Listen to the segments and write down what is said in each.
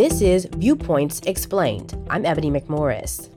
This is Viewpoints Explained. I'm Ebony McMorris.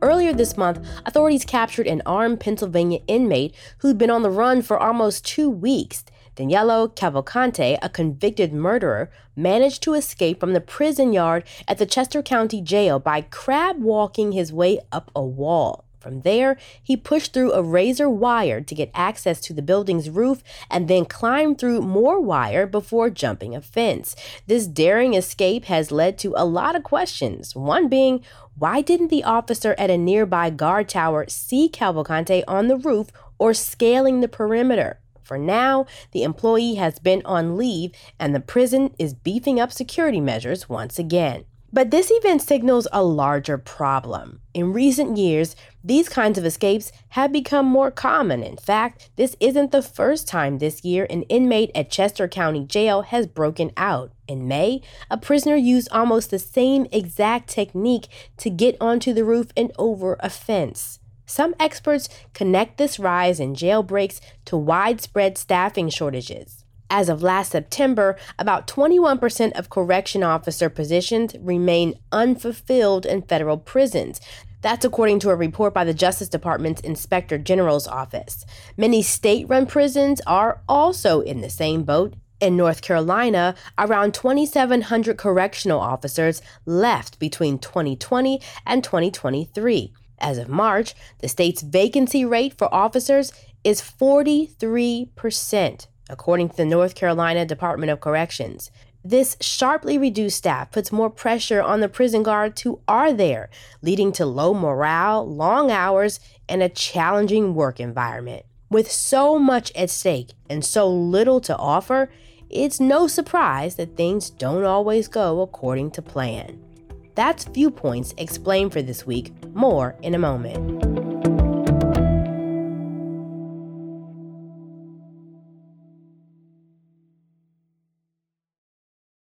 Earlier this month, authorities captured an armed Pennsylvania inmate who'd been on the run for almost two weeks. Danilo Cavalcante, a convicted murderer, managed to escape from the prison yard at the Chester County Jail by crab walking his way up a wall. From there, he pushed through a razor wire to get access to the building's roof and then climbed through more wire before jumping a fence. This daring escape has led to a lot of questions. One being, why didn't the officer at a nearby guard tower see Cavalcante on the roof or scaling the perimeter? For now, the employee has been on leave and the prison is beefing up security measures once again. But this event signals a larger problem. In recent years, these kinds of escapes have become more common. In fact, this isn't the first time this year an inmate at Chester County Jail has broken out. In May, a prisoner used almost the same exact technique to get onto the roof and over a fence. Some experts connect this rise in jailbreaks to widespread staffing shortages. As of last September, about 21% of correction officer positions remain unfulfilled in federal prisons. That's according to a report by the Justice Department's Inspector General's office. Many state run prisons are also in the same boat. In North Carolina, around 2,700 correctional officers left between 2020 and 2023. As of March, the state's vacancy rate for officers is 43%, according to the North Carolina Department of Corrections. This sharply reduced staff puts more pressure on the prison guards who are there, leading to low morale, long hours, and a challenging work environment. With so much at stake and so little to offer, it's no surprise that things don't always go according to plan. That's Viewpoints explained for this week. More in a moment.